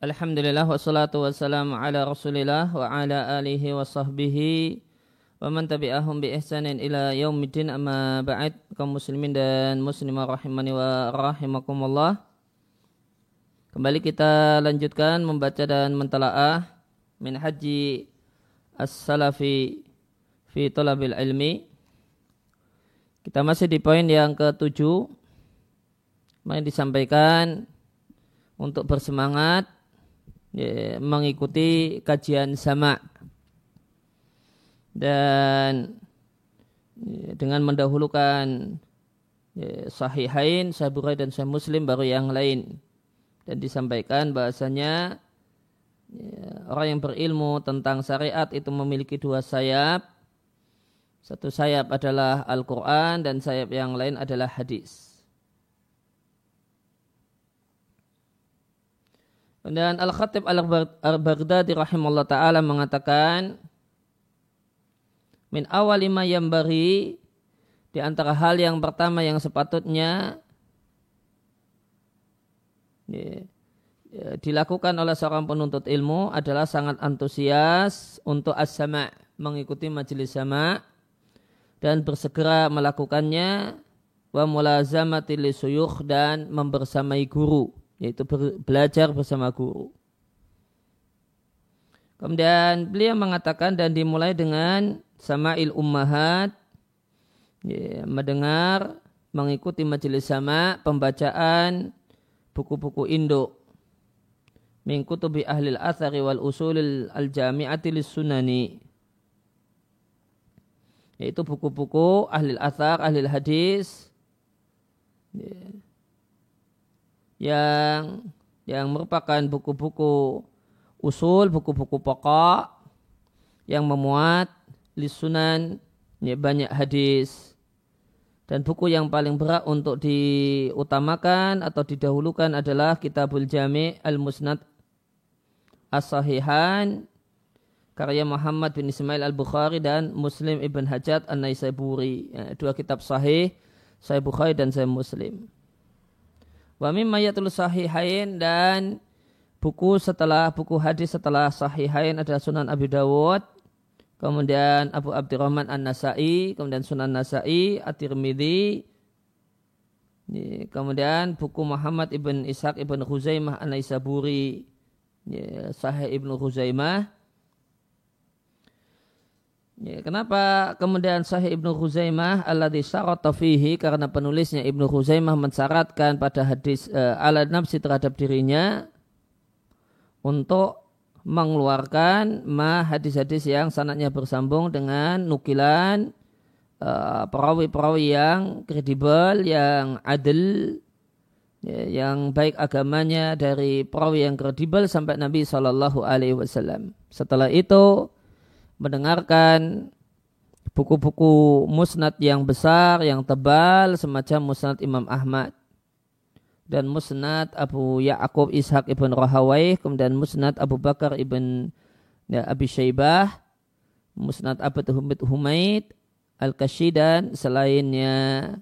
Alhamdulillah wassalatu wassalamu ala rasulillah wa ala alihi wa sahbihi wa man tabi'ahum bi ihsanin ila amma kaum muslimin dan muslimah rahimani wa rahimakumullah. Kembali kita lanjutkan membaca dan mentalaah min haji as-salafi fi talabil ilmi. Kita masih di poin yang ketujuh. Yang disampaikan untuk bersemangat ya, mengikuti kajian sama. Dan ya, dengan mendahulukan ya, sahihain, sahih dan sahih Muslim baru yang lain. Dan disampaikan bahasanya ya, orang yang berilmu tentang syariat itu memiliki dua sayap. Satu sayap adalah Al-Quran dan sayap yang lain adalah hadis. Dan Al-Khatib Al-Baghdadi rahimahullah ta'ala mengatakan Min awal lima yang bari Di antara hal yang pertama yang sepatutnya ya, ya, Dilakukan oleh seorang penuntut ilmu adalah sangat antusias untuk as-sama' Mengikuti majelis sama' Dan bersegera melakukannya Wa mulazamati li dan membersamai guru yaitu belajar bersama guru. Kemudian beliau mengatakan dan dimulai dengan sama'il ummahat. Ya, mendengar mengikuti majelis sama pembacaan buku-buku induk. Min kutubi ahli al-athari wal usulil al-jami'ati sunani yaitu buku-buku ahli al-athar, ahli al-hadis ya, yang yang merupakan buku-buku usul, buku-buku pokok yang memuat lisunan ya, banyak hadis dan buku yang paling berat untuk diutamakan atau didahulukan adalah Kitabul Jami' Al-Musnad As-Sahihan karya Muhammad bin Ismail Al-Bukhari dan Muslim Ibn Hajat An-Naisaburi. Ya, dua kitab sahih, Sahih Bukhari dan Sahih Muslim. Wa mimma yatul sahihain dan buku setelah buku hadis setelah sahihain adalah Sunan Abi Dawud, kemudian Abu Abdurrahman An-Nasai, kemudian Sunan Nasai, At-Tirmidzi, kemudian buku Muhammad ibn Ishaq ibn Huzaimah An-Naisaburi, Sahih ibn Huzaimah, Ya, kenapa kemudian Sahih Ibnu Khuzaimah alladzi syarata karena penulisnya Ibnu Khuzaimah mensyaratkan pada hadis uh, ala nafsi terhadap dirinya untuk mengeluarkan ma hadis-hadis yang sanatnya bersambung dengan nukilan uh, perawi-perawi yang kredibel, yang adil, ya, yang baik agamanya dari perawi yang kredibel sampai Nabi Shallallahu Alaihi Wasallam. Setelah itu mendengarkan buku-buku musnad yang besar, yang tebal semacam musnad Imam Ahmad dan musnad Abu Ya'qub Ishaq ibn Rahawai, kemudian musnad Abu Bakar ibn ya, Abi Syaibah, musnad Abu Humid Humaid, Al-Kashi dan selainnya.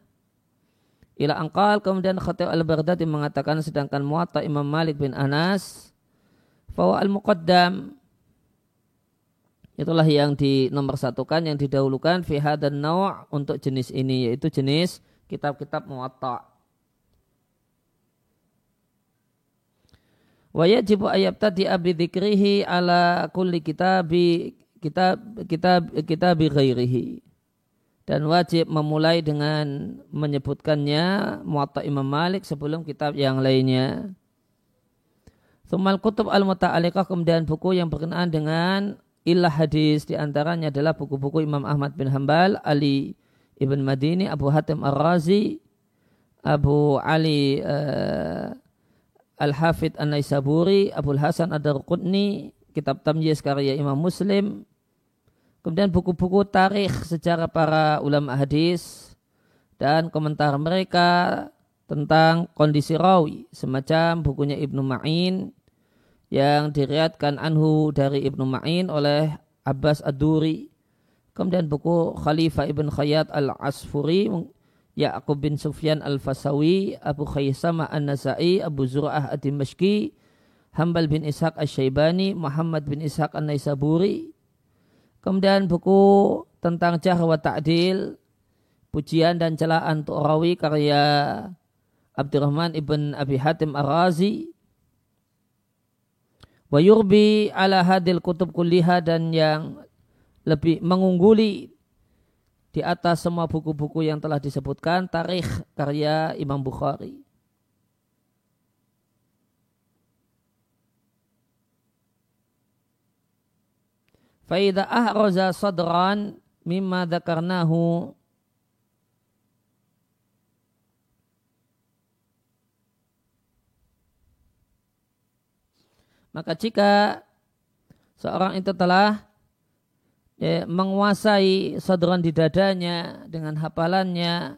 Ila angkal kemudian Khatib al-Baghdadi mengatakan sedangkan muatta Imam Malik bin Anas bahwa al-muqaddam itulah yang di nomor satukan yang didahulukan fiha dan nawa untuk jenis ini yaitu jenis kitab-kitab muwatta. Wa yajibu ayat tadi abi dzikrihi ala kulli kitabi kitab kitab kitab ghairihi. Dan wajib memulai dengan menyebutkannya Muwatta Imam Malik sebelum kitab yang lainnya. Thumal kutub al-muta'alikah kemudian buku yang berkenaan dengan ilah hadis di antaranya adalah buku-buku Imam Ahmad bin Hambal, Ali ibn Madini, Abu Hatim Ar-Razi, Abu Ali uh, Al-Hafid An-Naisaburi, Abu Hasan Ad-Darqutni, kitab Tamyiz karya Imam Muslim, kemudian buku-buku tarikh sejarah para ulama hadis dan komentar mereka tentang kondisi rawi semacam bukunya Ibnu Ma'in yang diriatkan anhu dari Ibnu Ma'in oleh Abbas Ad-Duri. Kemudian buku Khalifah Ibn Khayyat Al-Asfuri Ya'qub bin Sufyan al-Fasawi, Abu Khaysamah an-Nasai, Abu Zur'ah ad-Dimashqi, Hambal bin Ishaq al-Syaibani, Muhammad bin Ishaq an-Naisaburi. Kemudian buku tentang Jahr wa Ta'dil, pujian dan celaan Tu'rawi karya Abdurrahman ibn Abi Hatim Ar-Razi. Wa yurbi ala hadil kutub kulliha dan yang lebih mengungguli di atas semua buku-buku yang telah disebutkan tarikh karya Imam Bukhari. Faida ahraza sadran mimma dzakarnahu Maka jika seorang itu telah ya, menguasai sadran di dadanya dengan hafalannya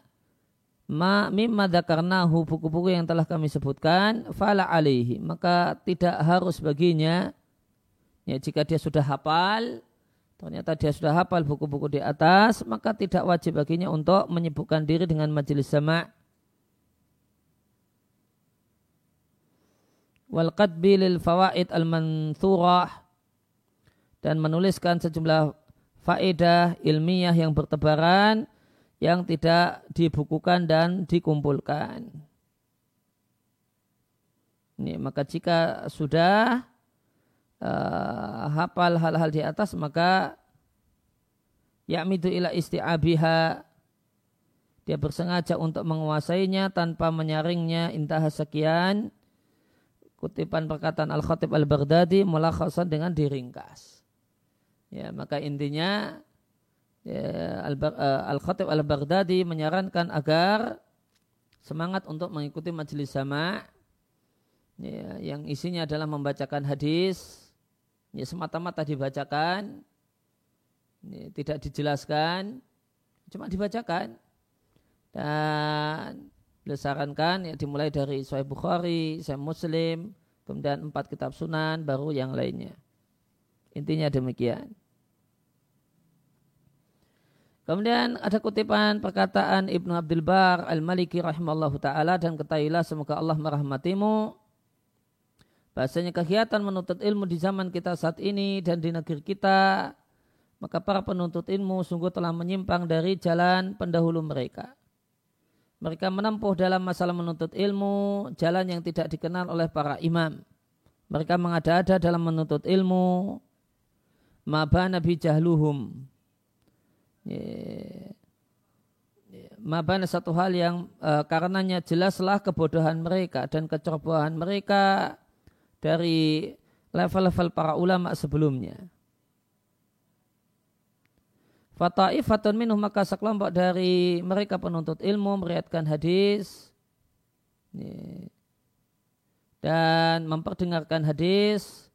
ma mimma dzakarnahu buku-buku yang telah kami sebutkan fala alaihi. Maka tidak harus baginya. Ya jika dia sudah hafal ternyata dia sudah hafal buku-buku di atas maka tidak wajib baginya untuk menyibukkan diri dengan majelis sama' wal qadbi lil fawaid al manthurah dan menuliskan sejumlah faedah ilmiah yang bertebaran yang tidak dibukukan dan dikumpulkan. Ini, maka jika sudah uh, hafal hal-hal di atas maka ya'midu ila isti'abiha dia bersengaja untuk menguasainya tanpa menyaringnya intah sekian kutipan perkataan Al-Khatib Al-Baghdadi mulakhasan dengan diringkas. Ya, maka intinya ya, eh, Al-Khatib Al-Baghdadi menyarankan agar semangat untuk mengikuti majelis sama ya, yang isinya adalah membacakan hadis ya, semata-mata dibacakan ya, tidak dijelaskan cuma dibacakan dan beliau sarankan ya dimulai dari Sahih Bukhari, Sahih Muslim, kemudian empat kitab sunan, baru yang lainnya. Intinya demikian. Kemudian ada kutipan perkataan Ibnu Abdul Bar Al-Maliki rahimallahu taala dan ketahuilah semoga Allah merahmatimu. Bahasanya kegiatan menuntut ilmu di zaman kita saat ini dan di negeri kita, maka para penuntut ilmu sungguh telah menyimpang dari jalan pendahulu mereka. Mereka menempuh dalam masalah menuntut ilmu jalan yang tidak dikenal oleh para imam. Mereka mengada-ada dalam menuntut ilmu. Maba Nabi Jahluhum Mabana satu hal yang uh, karenanya jelaslah kebodohan mereka dan kecerobohan mereka dari level-level para ulama sebelumnya. Fata'ifatun minum maka sekelompok dari mereka penuntut ilmu meriatkan hadis. Dan memperdengarkan hadis.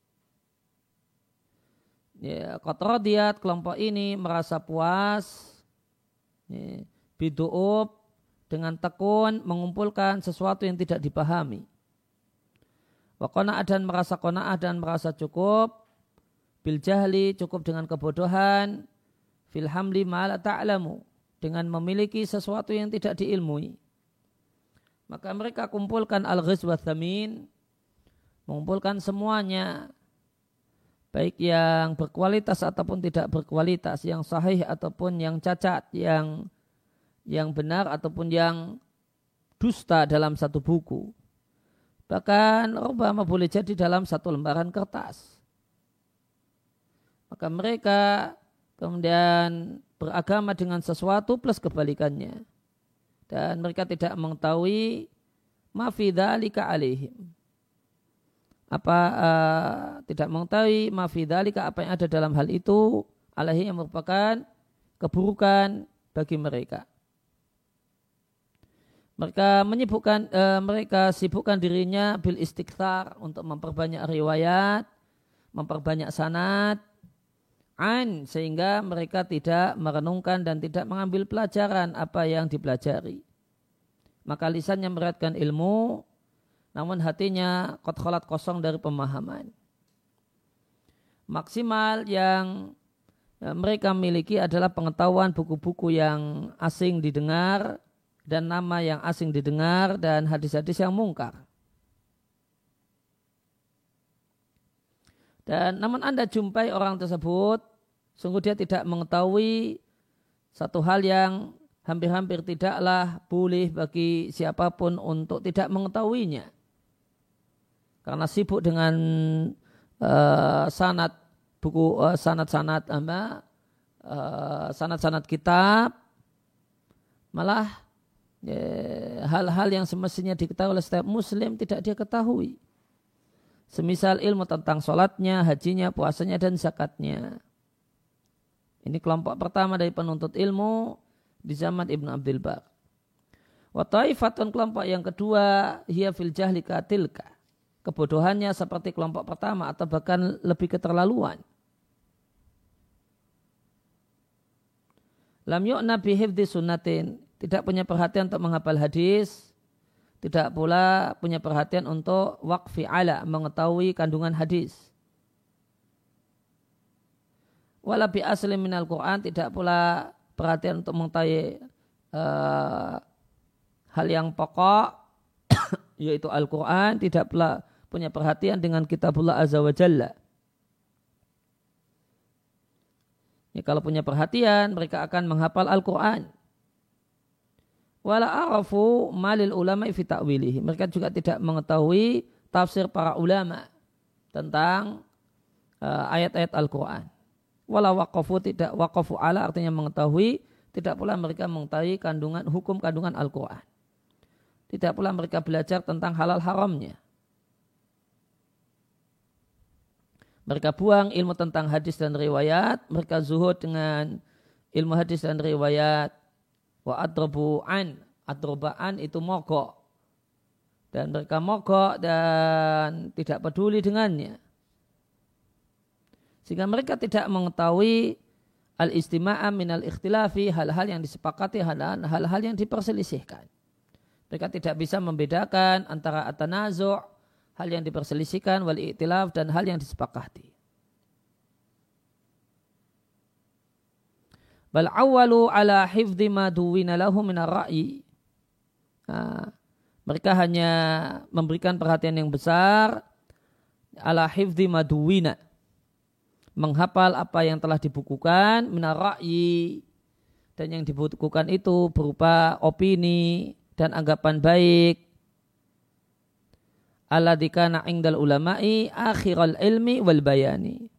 Ya, kotrodiat kelompok ini merasa puas. Ya, bidu'ub dengan tekun mengumpulkan sesuatu yang tidak dipahami. Wakona dan merasa kona'ah dan merasa cukup. Bil jahli cukup dengan kebodohan fil hamli ma'ala ta'lamu dengan memiliki sesuatu yang tidak diilmui. Maka mereka kumpulkan al-ghiz wa thamin mengumpulkan semuanya baik yang berkualitas ataupun tidak berkualitas, yang sahih ataupun yang cacat, yang yang benar ataupun yang dusta dalam satu buku. Bahkan Obama boleh jadi dalam satu lembaran kertas. Maka mereka kemudian beragama dengan sesuatu plus kebalikannya. Dan mereka tidak mengetahui mafidhalika alihim apa uh, tidak mengetahui mafidalika apa yang ada dalam hal itu alaihi yang merupakan keburukan bagi mereka. Mereka menyibukkan uh, mereka sibukkan dirinya bil istighfar untuk memperbanyak riwayat, memperbanyak sanad, an sehingga mereka tidak merenungkan dan tidak mengambil pelajaran apa yang dipelajari. Maka lisannya meratkan ilmu, namun hatinya kot kholat kosong dari pemahaman. Maksimal yang ya, mereka miliki adalah pengetahuan buku-buku yang asing didengar dan nama yang asing didengar dan hadis-hadis yang mungkar. Dan namun Anda jumpai orang tersebut, sungguh dia tidak mengetahui satu hal yang hampir-hampir tidaklah boleh bagi siapa pun untuk tidak mengetahuinya. Karena sibuk dengan uh, sanat buku uh, sanat-sanat apa uh, sanat-sanat kitab malah hal-hal ya, yang semestinya diketahui oleh setiap muslim tidak dia ketahui. Semisal ilmu tentang sholatnya, hajinya, puasanya, dan zakatnya. Ini kelompok pertama dari penuntut ilmu di zaman Ibnu Abdul Bar. Kelompok yang kedua hiya fil jahli katilka. Kebodohannya seperti kelompok pertama atau bahkan lebih keterlaluan. Lam yu'na bihifdi sunnatin. Tidak punya perhatian untuk menghafal hadis. Tidak pula punya perhatian untuk wakfi ala, mengetahui kandungan hadis. Walabi asli minal Quran tidak pula perhatian untuk mengetahui uh, hal yang pokok yaitu Al-Quran tidak pula punya perhatian dengan kitabullah azza wa jalla. Ya, kalau punya perhatian mereka akan menghafal Al-Quran. Wala arafu malil ulama fi ta'wilihi. Mereka juga tidak mengetahui tafsir para ulama tentang uh, ayat-ayat Al-Quran. Wala waqafu tidak waqafu ala artinya mengetahui, tidak pula mereka mengetahui kandungan hukum kandungan Al-Quran. Tidak pula mereka belajar tentang halal haramnya. Mereka buang ilmu tentang hadis dan riwayat, mereka zuhud dengan ilmu hadis dan riwayat. Wa adroba'an itu mogok. Dan mereka mogok dan tidak peduli dengannya. Sehingga mereka tidak mengetahui al-istima'a al ikhtilafi, hal-hal yang disepakati, hal-hal yang diperselisihkan. Mereka tidak bisa membedakan antara atanazu' hal yang diperselisihkan, wal iktilaf dan hal yang disepakati. Bal awalu ala hifdi ma duwina lahu. Nah, mereka hanya memberikan perhatian yang besar ala hifdi maduwina menghafal apa yang telah dibukukan minar ra'yi dan yang dibukukan itu berupa opini dan anggapan baik. Alladikana ingdal ulama'i akhiral ilmi wal bayani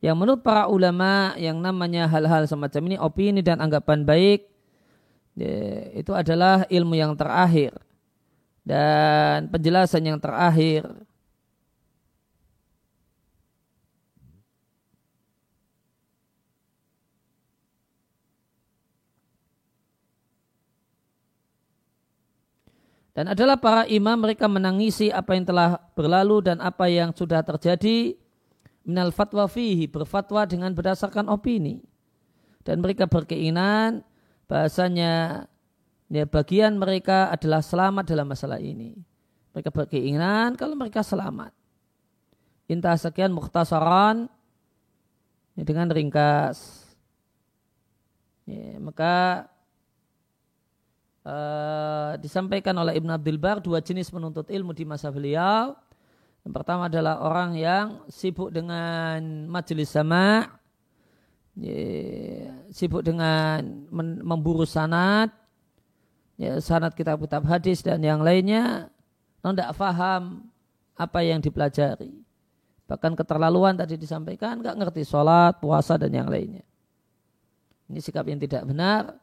yang menurut para ulama yang namanya hal-hal semacam ini opini dan anggapan baik ya, itu adalah ilmu yang terakhir dan penjelasan yang terakhir. Dan adalah para imam mereka menangisi apa yang telah berlalu dan apa yang sudah terjadi minal fatwa fihi berfatwa dengan berdasarkan opini. Dan mereka berkeinginan bahasanya ya, bagian mereka adalah selamat dalam masalah ini. Mereka berkeinginan kalau mereka selamat. Intah sekian mukhtasaran ya, dengan ringkas. Ya, maka uh, disampaikan oleh Ibn Abdul Bar dua jenis penuntut ilmu di masa beliau. Yang pertama adalah orang yang sibuk dengan majelis sama, sibuk dengan memburu sanat, ya, sanat kitab-kitab hadis dan yang lainnya, tidak faham apa yang dipelajari. Bahkan keterlaluan tadi disampaikan, nggak ngerti sholat, puasa dan yang lainnya. Ini sikap yang tidak benar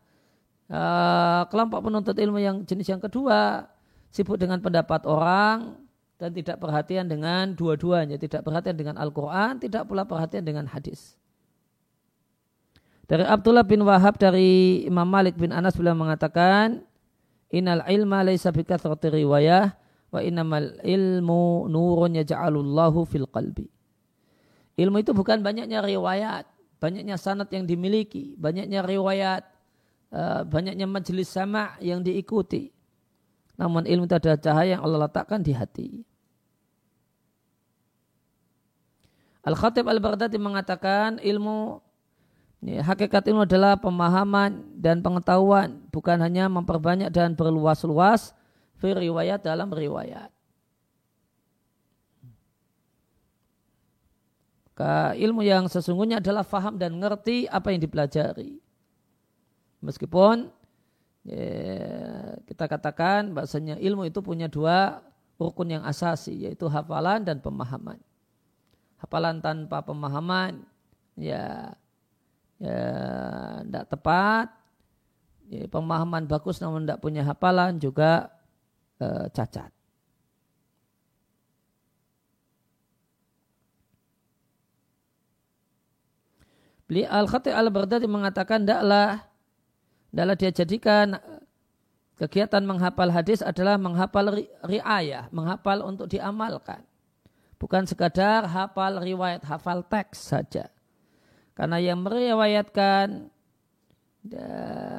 uh, kelompok penuntut ilmu yang jenis yang kedua sibuk dengan pendapat orang dan tidak perhatian dengan dua-duanya, tidak perhatian dengan Al-Quran, tidak pula perhatian dengan hadis. Dari Abdullah bin Wahab dari Imam Malik bin Anas beliau mengatakan, Innal ilma laysa bikathrati riwayah wa innamal ilmu nurun yaj'alullahu fil qalbi. Ilmu itu bukan banyaknya riwayat, banyaknya sanat yang dimiliki, banyaknya riwayat Eh, banyaknya majelis sama yang diikuti. Namun ilmu itu adalah cahaya yang Allah letakkan di hati. Al-Khatib Al-Baghdadi mengatakan ilmu Ya, hakikat ilmu adalah pemahaman dan pengetahuan, bukan hanya memperbanyak dan berluas-luas riwayat dalam riwayat. Ilmu yang sesungguhnya adalah faham dan ngerti apa yang dipelajari. Meskipun ya, kita katakan bahasanya ilmu itu punya dua rukun yang asasi yaitu hafalan dan pemahaman. Hafalan tanpa pemahaman ya ya tidak tepat. Ya, pemahaman bagus namun tidak punya hafalan juga eh, cacat. Beli Al-Khatib Al-Baghdadi mengatakan daklah daklah dia jadikan kegiatan menghafal hadis adalah menghafal ri riayah, menghafal untuk diamalkan. Bukan sekadar hafal riwayat, hafal teks saja. Karena yang meriwayatkan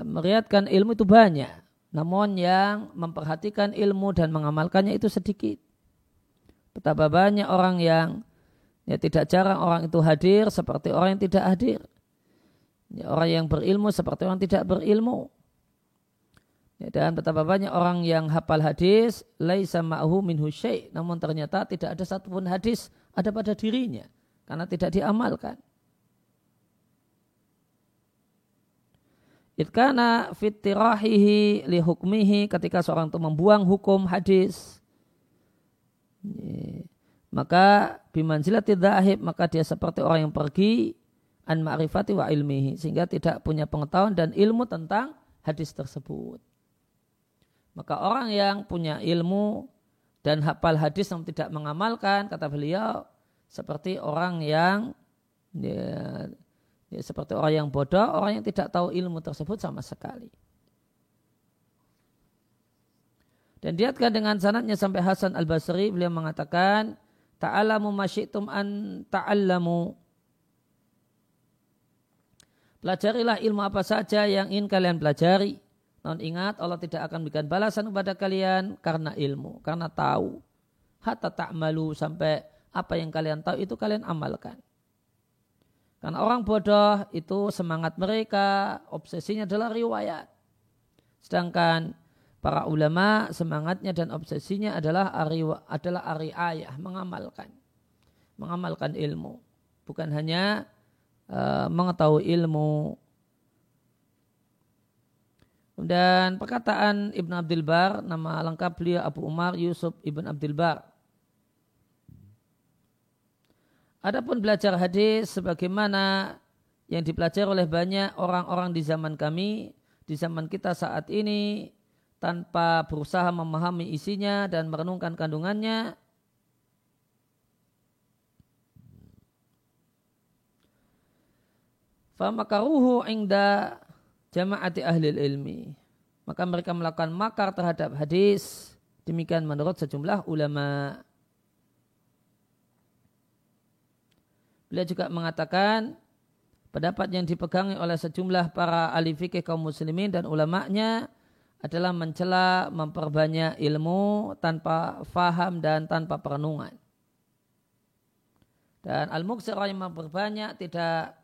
meriwayatkan ilmu itu banyak. Namun yang memperhatikan ilmu dan mengamalkannya itu sedikit. Betapa banyak orang yang Ya tidak jarang orang itu hadir seperti orang yang tidak hadir. Ya, orang yang berilmu seperti orang yang tidak berilmu. Ya, dan betapa banyak orang yang hafal hadis, laisa ma'hu minhu syai' namun ternyata tidak ada satupun hadis ada pada dirinya karena tidak diamalkan. Itkana fitirahihi li hukmihi ketika seorang itu membuang hukum hadis. Ya maka bimanzilati dhahib maka dia seperti orang yang pergi an ma'rifati wa ilmihi sehingga tidak punya pengetahuan dan ilmu tentang hadis tersebut. Maka orang yang punya ilmu dan hafal hadis namun tidak mengamalkan kata beliau seperti orang yang ya, ya, seperti orang yang bodoh, orang yang tidak tahu ilmu tersebut sama sekali. Dan diatkan dengan sanatnya sampai Hasan al-Basri beliau mengatakan Ta'alamu masyitum an ta'allamu. Pelajarilah ilmu apa saja yang ingin kalian pelajari. Namun ingat Allah tidak akan berikan balasan kepada kalian karena ilmu, karena tahu. Hatta ta'malu sampai apa yang kalian tahu itu kalian amalkan. Karena orang bodoh itu semangat mereka, obsesinya adalah riwayat. Sedangkan para ulama semangatnya dan obsesinya adalah ari, adalah ari ayah mengamalkan mengamalkan ilmu bukan hanya uh, mengetahui ilmu dan perkataan Ibn Abdul Bar nama lengkap beliau Abu Umar Yusuf Ibn Abdul Bar. Adapun belajar hadis sebagaimana yang dipelajari oleh banyak orang-orang di zaman kami, di zaman kita saat ini, tanpa berusaha memahami isinya dan merenungkan kandungannya, famakaruhu ingda jama'ati ahli ilmi. Maka mereka melakukan makar terhadap hadis. Demikian menurut sejumlah ulama. Beliau juga mengatakan pendapat yang dipegangi oleh sejumlah para ahli fikih kaum muslimin dan ulamanya adalah mencela memperbanyak ilmu tanpa faham dan tanpa perenungan. Dan al-muksir yang memperbanyak tidak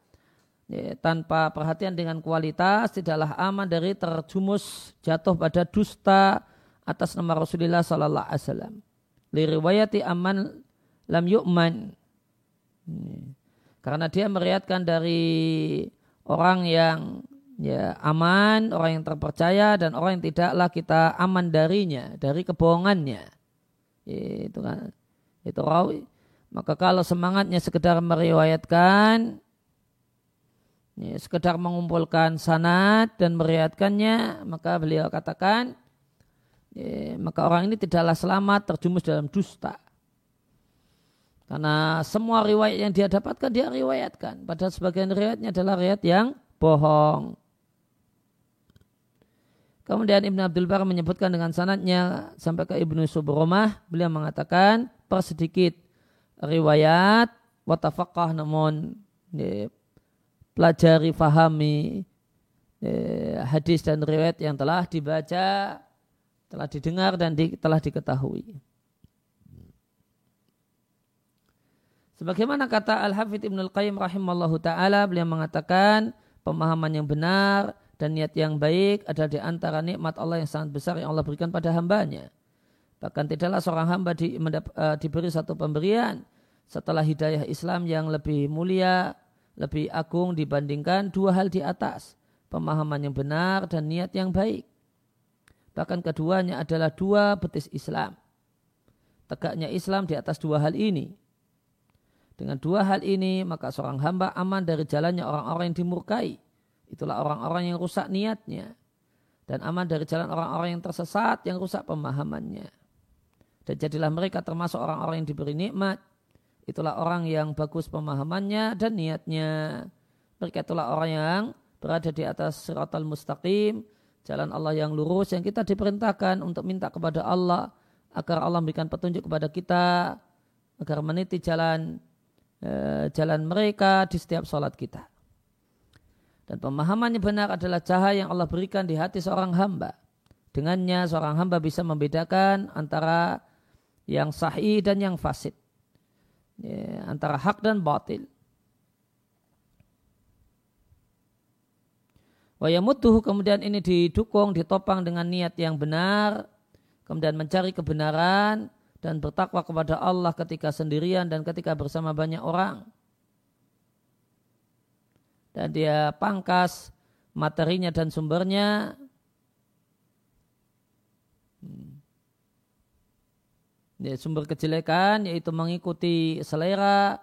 ya, tanpa perhatian dengan kualitas tidaklah aman dari terjumus jatuh pada dusta atas nama Rasulullah sallallahu alaihi wasallam. Liriwayati aman lam yu'man. Ya. Karena dia meriatkan dari orang yang ya aman, orang yang terpercaya dan orang yang tidaklah kita aman darinya, dari kebohongannya. Itu kan. Itu rawi. Maka kalau semangatnya sekedar meriwayatkan, ya, sekedar mengumpulkan sanat dan meriwayatkannya, maka beliau katakan, ya, maka orang ini tidaklah selamat terjumus dalam dusta. Karena semua riwayat yang dia dapatkan dia riwayatkan. Padahal sebagian riwayatnya adalah riwayat yang bohong. Kemudian Ibn Abdul Bar menyebutkan dengan sanatnya sampai ke Ibnu Subromah, beliau mengatakan persedikit riwayat watafakah namun ya, pelajari fahami ya, hadis dan riwayat yang telah dibaca, telah didengar dan di, telah diketahui. Sebagaimana kata Al-Hafidh Ibn Al-Qayyim rahimallahu ta'ala, beliau mengatakan, pemahaman yang benar dan niat yang baik adalah di antara nikmat Allah yang sangat besar yang Allah berikan pada hambanya. Bahkan tidaklah seorang hamba di, mendap, uh, diberi satu pemberian setelah hidayah Islam yang lebih mulia, lebih agung dibandingkan dua hal di atas. Pemahaman yang benar dan niat yang baik. Bahkan keduanya adalah dua betis Islam. Tegaknya Islam di atas dua hal ini. Dengan dua hal ini, maka seorang hamba aman dari jalannya orang-orang yang dimurkai. Itulah orang-orang yang rusak niatnya. Dan aman dari jalan orang-orang yang tersesat, yang rusak pemahamannya. Dan jadilah mereka termasuk orang-orang yang diberi nikmat. Itulah orang yang bagus pemahamannya dan niatnya. Mereka itulah orang yang berada di atas siratal mustaqim. Jalan Allah yang lurus yang kita diperintahkan untuk minta kepada Allah agar Allah memberikan petunjuk kepada kita agar meniti jalan eh, jalan mereka di setiap sholat kita. Dan pemahamannya benar adalah cahaya yang Allah berikan di hati seorang hamba. Dengannya seorang hamba bisa membedakan antara yang sahih dan yang fasid. Ya, antara hak dan batil. Wayamutuhu kemudian ini didukung, ditopang dengan niat yang benar, kemudian mencari kebenaran dan bertakwa kepada Allah ketika sendirian dan ketika bersama banyak orang. Dan dia pangkas materinya dan sumbernya ya, sumber kejelekan yaitu mengikuti selera,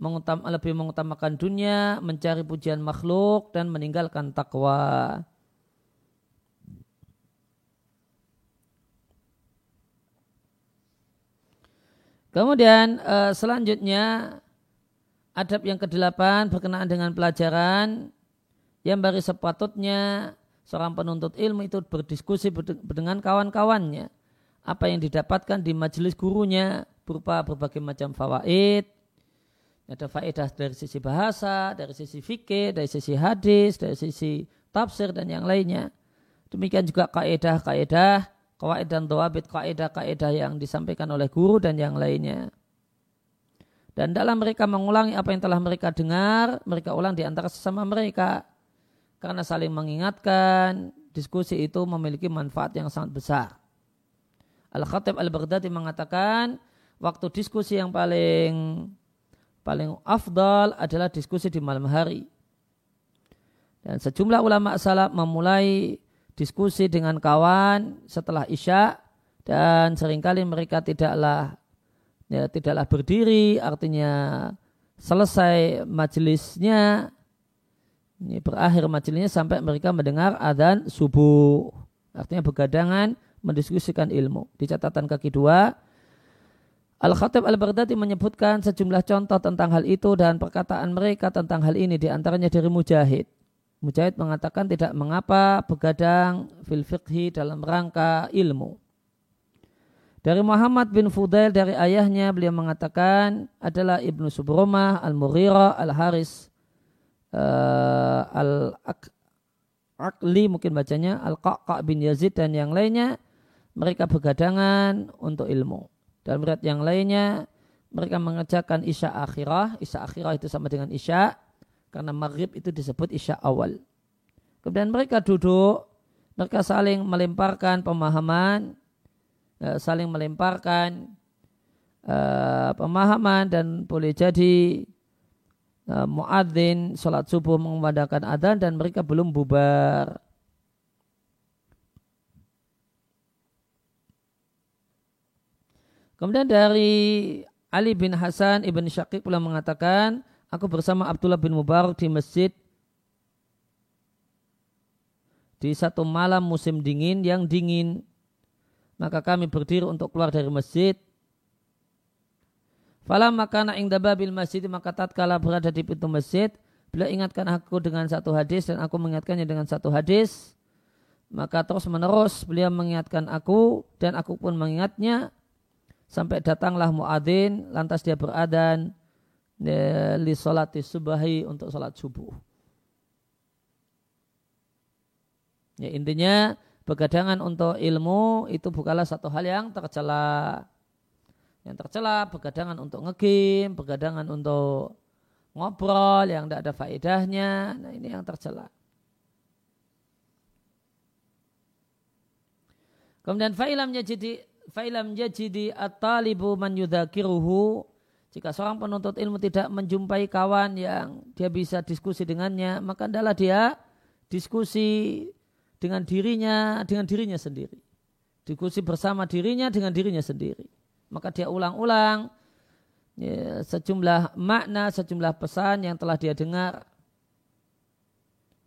mengutam, lebih mengutamakan dunia, mencari pujian makhluk dan meninggalkan takwa. Kemudian uh, selanjutnya adab yang kedelapan berkenaan dengan pelajaran yang bari sepatutnya seorang penuntut ilmu itu berdiskusi dengan kawan-kawannya apa yang didapatkan di majelis gurunya berupa berbagai macam fawaid. Ada faedah dari sisi bahasa, dari sisi fikih, dari sisi hadis, dari sisi tafsir dan yang lainnya. Demikian juga kaedah-kaedah, kawaid dan tawabit kaedah-kaedah yang disampaikan oleh guru dan yang lainnya. Dan dalam mereka mengulangi apa yang telah mereka dengar, mereka ulang di antara sesama mereka. Karena saling mengingatkan, diskusi itu memiliki manfaat yang sangat besar. Al-Khatib Al-Baghdadi mengatakan waktu diskusi yang paling paling afdal adalah diskusi di malam hari. Dan sejumlah ulama salaf memulai diskusi dengan kawan setelah Isya dan sering kali mereka tidaklah ya, tidaklah berdiri artinya selesai majelisnya ini berakhir majelisnya sampai mereka mendengar adzan subuh artinya begadangan mendiskusikan ilmu. Di catatan kaki dua, Al-Khatib Al-Baghdadi menyebutkan sejumlah contoh tentang hal itu dan perkataan mereka tentang hal ini di antaranya dari Mujahid. Mujahid mengatakan tidak mengapa begadang fil fiqhi dalam rangka ilmu. Dari Muhammad bin Fudail dari ayahnya beliau mengatakan adalah Ibnu Subromah Al-Mughirah Al-Haris uh, Al-Aqli mungkin bacanya Al-Qaqa bin Yazid dan yang lainnya mereka begadangan untuk ilmu. Dalam riwayat yang lainnya, mereka mengerjakan isya akhirah. Isya akhirah itu sama dengan isya, karena maghrib itu disebut isya awal. Kemudian mereka duduk, mereka saling melemparkan pemahaman, eh, saling melemparkan uh, pemahaman dan boleh jadi uh, muadzin sholat subuh mengumandangkan adzan dan mereka belum bubar. Kemudian dari Ali bin Hasan ibn Syakib pula mengatakan, aku bersama Abdullah bin Mubarak di masjid di satu malam musim dingin yang dingin. Maka kami berdiri untuk keluar dari masjid. Falam makana ingda babil masjid maka tatkala berada di pintu masjid, beliau ingatkan aku dengan satu hadis dan aku mengingatkannya dengan satu hadis. Maka terus menerus beliau mengingatkan aku dan aku pun mengingatnya sampai datanglah muadzin lantas dia beradan ya, li salati subahi untuk salat subuh. Ya intinya begadangan untuk ilmu itu bukanlah satu hal yang tercela. Yang tercela begadangan untuk ngegame, begadangan untuk ngobrol yang tidak ada faedahnya. Nah ini yang tercela. Kemudian fa'ilam jadi fa'ilam jadi at-talibu man yudhakiruhu jika seorang penuntut ilmu tidak menjumpai kawan yang dia bisa diskusi dengannya, maka adalah dia diskusi dengan dirinya, dengan dirinya sendiri. Diskusi bersama dirinya dengan dirinya sendiri. Maka dia ulang-ulang ya, sejumlah makna, sejumlah pesan yang telah dia dengar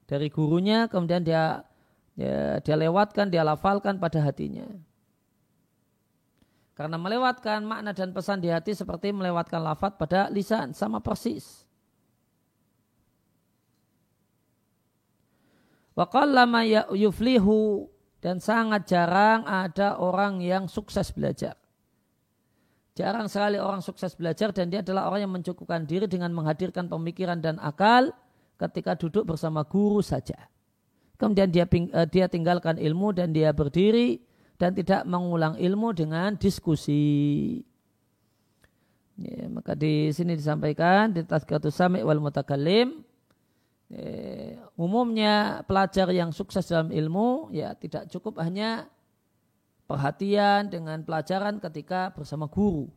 dari gurunya, kemudian dia ya, dia lewatkan, dia lafalkan pada hatinya. Karena melewatkan makna dan pesan di hati seperti melewatkan lafat pada lisan, sama persis. Wa ya, yuflihu dan sangat jarang ada orang yang sukses belajar. Jarang sekali orang sukses belajar dan dia adalah orang yang mencukupkan diri dengan menghadirkan pemikiran dan akal ketika duduk bersama guru saja. Kemudian dia, eh, dia tinggalkan ilmu dan dia berdiri dan tidak mengulang ilmu dengan diskusi. Ya, maka di sini disampaikan di Tazkiyatus Sami' wal Mutakallim ya, umumnya pelajar yang sukses dalam ilmu ya tidak cukup hanya perhatian dengan pelajaran ketika bersama guru.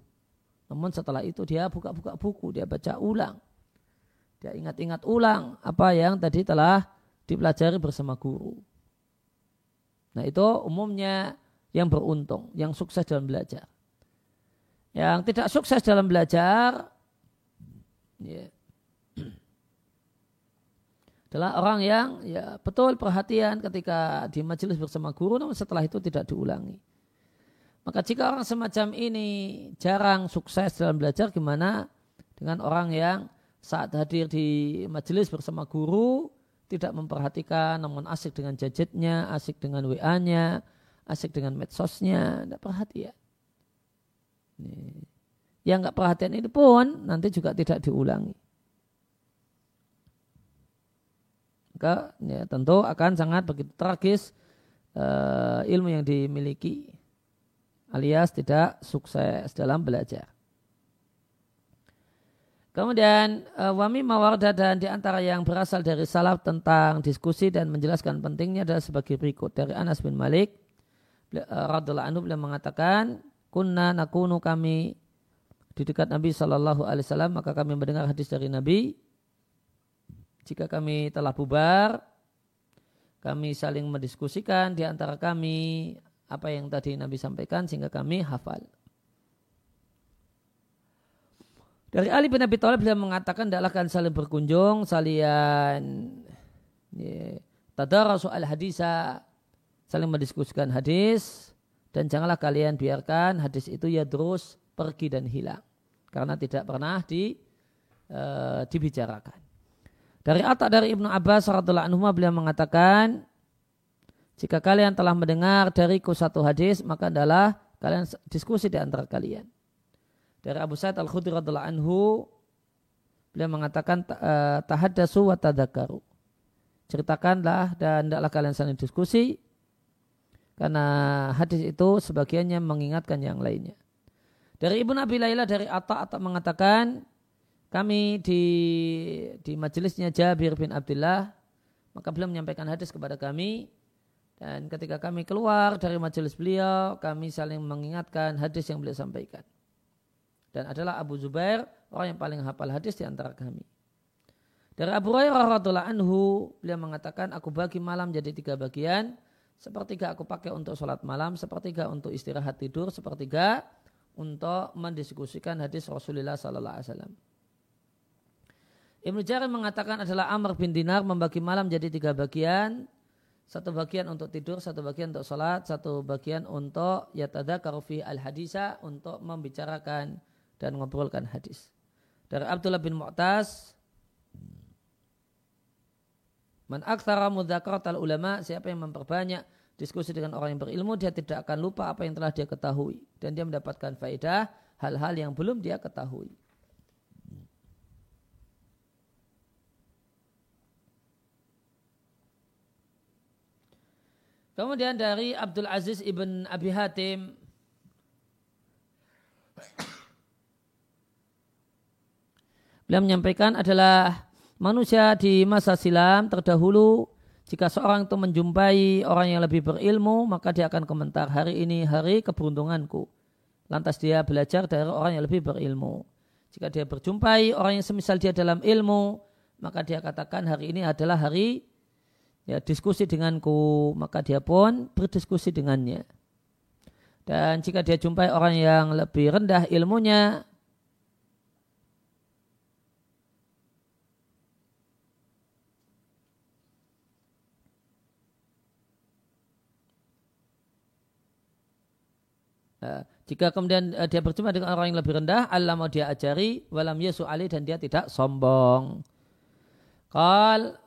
Namun setelah itu dia buka-buka buku, dia baca ulang. Dia ingat-ingat ulang apa yang tadi telah dipelajari bersama guru. Nah itu umumnya yang beruntung, yang sukses dalam belajar. Yang tidak sukses dalam belajar ya, adalah orang yang ya betul perhatian ketika di majelis bersama guru, namun setelah itu tidak diulangi. Maka jika orang semacam ini jarang sukses dalam belajar, gimana dengan orang yang saat hadir di majelis bersama guru tidak memperhatikan, namun asik dengan jajetnya, asik dengan WA-nya, asik dengan medsosnya, tidak perhatian. Yang nggak perhatian ini pun nanti juga tidak diulangi. Maka ya, tentu akan sangat begitu tragis uh, ilmu yang dimiliki alias tidak sukses dalam belajar. Kemudian uh, wami mawarda dan di antara yang berasal dari salaf tentang diskusi dan menjelaskan pentingnya adalah sebagai berikut dari Anas bin Malik Eh, radhiallahu anhu beliau mengatakan kunna nakunu kami di dekat Nabi Shallallahu Alaihi Wasallam maka kami mendengar hadis dari Nabi jika kami telah bubar kami saling mendiskusikan di antara kami apa yang tadi Nabi sampaikan sehingga kami hafal. Dari Ali bin Abi Thalib beliau mengatakan adalah kan saling berkunjung, salian ya, tadarasu al hadisa saling mendiskusikan hadis dan janganlah kalian biarkan hadis itu ya terus pergi dan hilang karena tidak pernah di, e, dibicarakan. Dari Atta dari Ibnu Abbas radhiallahu anhu beliau mengatakan jika kalian telah mendengar dariku satu hadis maka adalah kalian diskusi di antara kalian. Dari Abu Sa'id Al-Khudri radhiallahu anhu beliau mengatakan eh, tahaddasu wa tadakaru. Ceritakanlah dan hendaklah kalian saling diskusi karena hadis itu sebagiannya mengingatkan yang lainnya. Dari Ibnu Abi Layla dari Atta Atta mengatakan kami di di majelisnya Jabir bin Abdullah maka beliau menyampaikan hadis kepada kami dan ketika kami keluar dari majelis beliau kami saling mengingatkan hadis yang beliau sampaikan. Dan adalah Abu Zubair orang yang paling hafal hadis di antara kami. Dari Abu Hurairah radhiallahu anhu beliau mengatakan aku bagi malam jadi tiga bagian sepertiga aku pakai untuk sholat malam, sepertiga untuk istirahat tidur, sepertiga untuk mendiskusikan hadis Rasulullah Sallallahu Alaihi Wasallam. Ibnu Jarir mengatakan adalah Amr bin Dinar membagi malam jadi tiga bagian. Satu bagian untuk tidur, satu bagian untuk sholat, satu bagian untuk yatada karufi al hadisa untuk membicarakan dan ngobrolkan hadis. Dari Abdullah bin Mu'taz, Man aktsara al ulama, siapa yang memperbanyak diskusi dengan orang yang berilmu, dia tidak akan lupa apa yang telah dia ketahui. Dan dia mendapatkan faedah hal-hal yang belum dia ketahui. Kemudian dari Abdul Aziz ibn Abi Hatim Beliau menyampaikan adalah manusia di masa silam terdahulu jika seorang itu menjumpai orang yang lebih berilmu maka dia akan komentar hari ini hari keberuntunganku. Lantas dia belajar dari orang yang lebih berilmu. Jika dia berjumpai orang yang semisal dia dalam ilmu maka dia katakan hari ini adalah hari ya diskusi denganku maka dia pun berdiskusi dengannya. Dan jika dia jumpai orang yang lebih rendah ilmunya, Nah, jika kemudian uh, dia berjumpa dengan orang yang lebih rendah, Allah mau dia ajari, walam yesu ali dan dia tidak sombong. Kal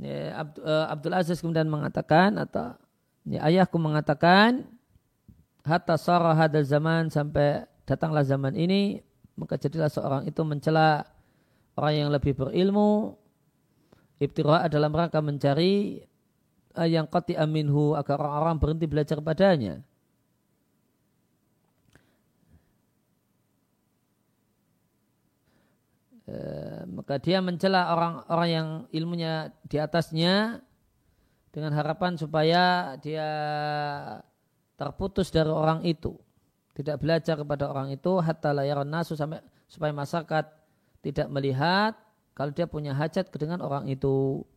ya, uh, Abdul Aziz kemudian mengatakan atau ya, ayahku mengatakan hatta sarah hadal zaman sampai datanglah zaman ini maka jadilah seorang itu mencela orang yang lebih berilmu ibtira dalam rangka mencari uh, yang qati aminhu agar orang-orang berhenti belajar padanya Eh, maka dia mencela orang-orang yang ilmunya di atasnya dengan harapan supaya dia terputus dari orang itu. Tidak belajar kepada orang itu hatta layaran nasu sampai supaya masyarakat tidak melihat kalau dia punya hajat dengan orang itu.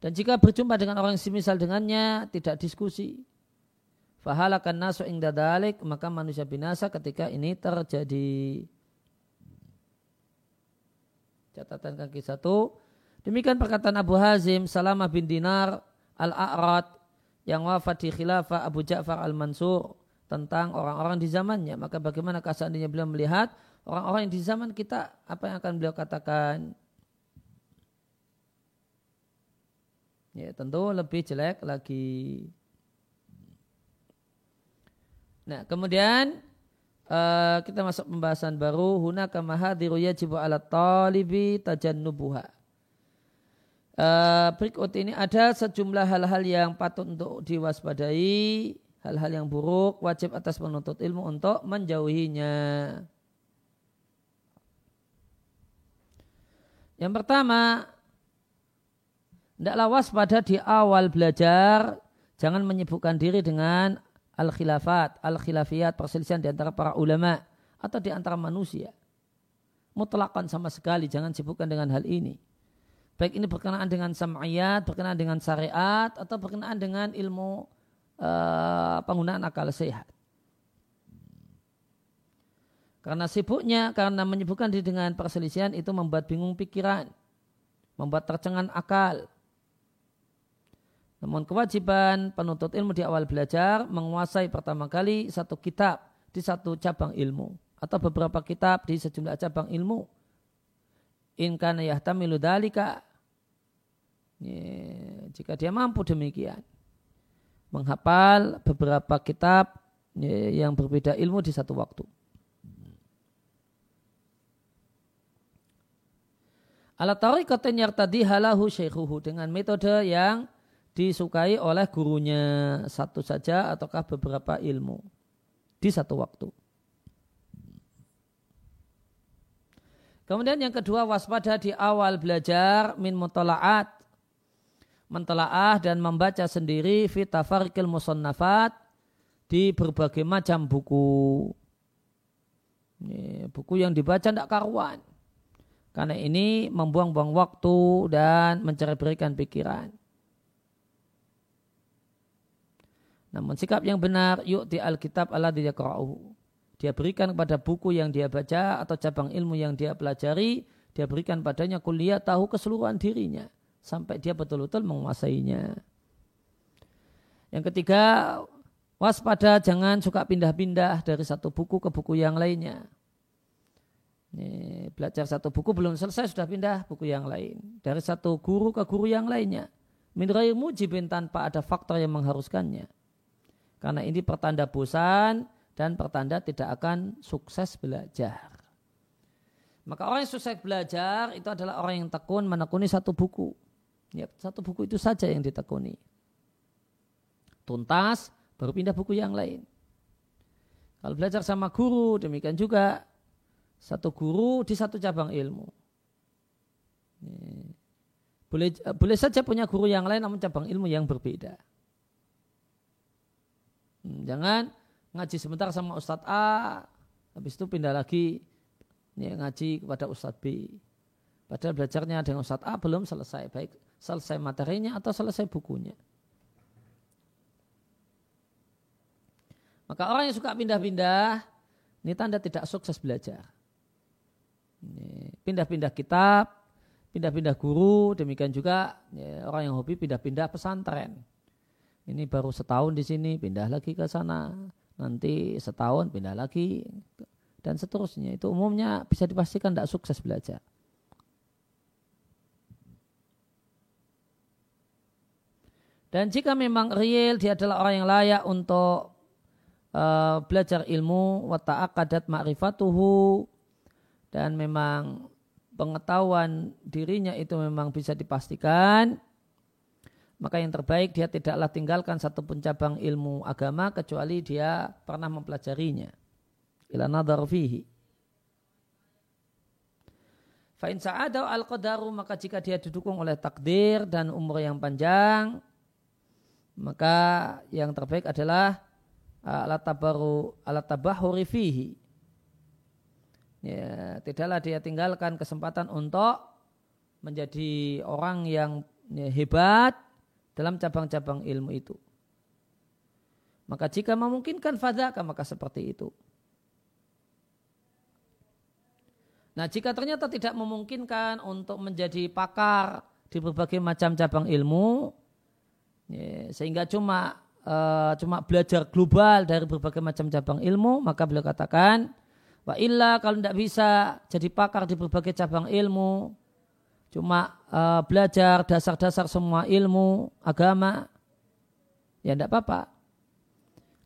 Dan jika berjumpa dengan orang yang semisal dengannya tidak diskusi. Fahalakan nasu ingda dalik maka manusia binasa ketika ini terjadi Catatan kaki satu. Demikian perkataan Abu Hazim Salamah bin Dinar Al-A'rad yang wafat di khilafah Abu Ja'far Al-Mansur tentang orang-orang di zamannya. Maka bagaimana seandainya beliau melihat orang-orang yang di zaman kita apa yang akan beliau katakan? Ya tentu lebih jelek lagi. Nah kemudian Uh, kita masuk pembahasan baru hunaka mahadiru yajibu ala talibi tajannubuha. Uh, berikut ini ada sejumlah hal-hal yang patut untuk diwaspadai, hal-hal yang buruk wajib atas penuntut ilmu untuk menjauhinya. Yang pertama, tidaklah waspada di awal belajar, jangan menyibukkan diri dengan al-khilafat, al-khilafiyat, perselisihan di antara para ulama atau di antara manusia. Mutlakan sama sekali, jangan sibukkan dengan hal ini. Baik ini berkenaan dengan sam'iyat, berkenaan dengan syariat, atau berkenaan dengan ilmu uh, penggunaan akal sehat. Karena sibuknya, karena menyibukkan diri dengan perselisihan itu membuat bingung pikiran, membuat tercengang akal, namun kewajiban penuntut ilmu di awal belajar menguasai pertama kali satu kitab di satu cabang ilmu atau beberapa kitab di sejumlah cabang ilmu. In kana yahtamilu dalika jika dia mampu demikian menghafal beberapa kitab yang berbeda ilmu di satu waktu. Ala tariqatin yartadi halahu syekhuhu dengan metode yang disukai oleh gurunya satu saja ataukah beberapa ilmu di satu waktu. Kemudian yang kedua waspada di awal belajar min mutalaat mentelaah dan membaca sendiri fitafarikil musonnafat di berbagai macam buku. Ini buku yang dibaca tidak karuan. Karena ini membuang-buang waktu dan mencari berikan pikiran. Namun sikap yang benar yuk di Alkitab Allah yaqra'uhu. Dia berikan kepada buku yang dia baca atau cabang ilmu yang dia pelajari, dia berikan padanya kuliah tahu keseluruhan dirinya sampai dia betul-betul menguasainya. Yang ketiga, waspada jangan suka pindah-pindah dari satu buku ke buku yang lainnya. Ini, belajar satu buku belum selesai sudah pindah buku yang lain. Dari satu guru ke guru yang lainnya. Min mujibin tanpa ada faktor yang mengharuskannya. Karena ini pertanda bosan dan pertanda tidak akan sukses belajar. Maka orang yang sukses belajar itu adalah orang yang tekun menekuni satu buku. Ya, satu buku itu saja yang ditekuni. Tuntas, baru pindah buku yang lain. Kalau belajar sama guru, demikian juga satu guru di satu cabang ilmu. Boleh, boleh saja punya guru yang lain namun cabang ilmu yang berbeda. Hmm, jangan ngaji sebentar sama Ustadz A, habis itu pindah lagi ya, ngaji kepada Ustadz B. Padahal belajarnya dengan Ustadz A belum selesai, baik selesai materinya atau selesai bukunya. Maka orang yang suka pindah-pindah, ini tanda tidak sukses belajar. Pindah-pindah kitab, pindah-pindah guru, demikian juga ya, orang yang hobi pindah-pindah pesantren. Ini baru setahun di sini, pindah lagi ke sana. Nanti setahun pindah lagi dan seterusnya. Itu umumnya bisa dipastikan tidak sukses belajar. Dan jika memang real dia adalah orang yang layak untuk uh, belajar ilmu wa ta'aqadat ma'rifatuhu dan memang pengetahuan dirinya itu memang bisa dipastikan maka yang terbaik dia tidaklah tinggalkan satu pun cabang ilmu agama kecuali dia pernah mempelajarinya ila nadhar fihi fa in sa'ada al qadaru maka jika dia didukung oleh takdir dan umur yang panjang maka yang terbaik adalah alat tabaru alat tabahuri fihi. Ya, tidaklah dia tinggalkan kesempatan untuk menjadi orang yang ya, hebat dalam cabang-cabang ilmu itu. Maka jika memungkinkan fadaka maka seperti itu. Nah jika ternyata tidak memungkinkan untuk menjadi pakar di berbagai macam cabang ilmu, ya, sehingga cuma uh, cuma belajar global dari berbagai macam cabang ilmu, maka beliau katakan, wa illa kalau tidak bisa jadi pakar di berbagai cabang ilmu, cuma uh, belajar dasar-dasar semua ilmu agama, ya tidak apa-apa.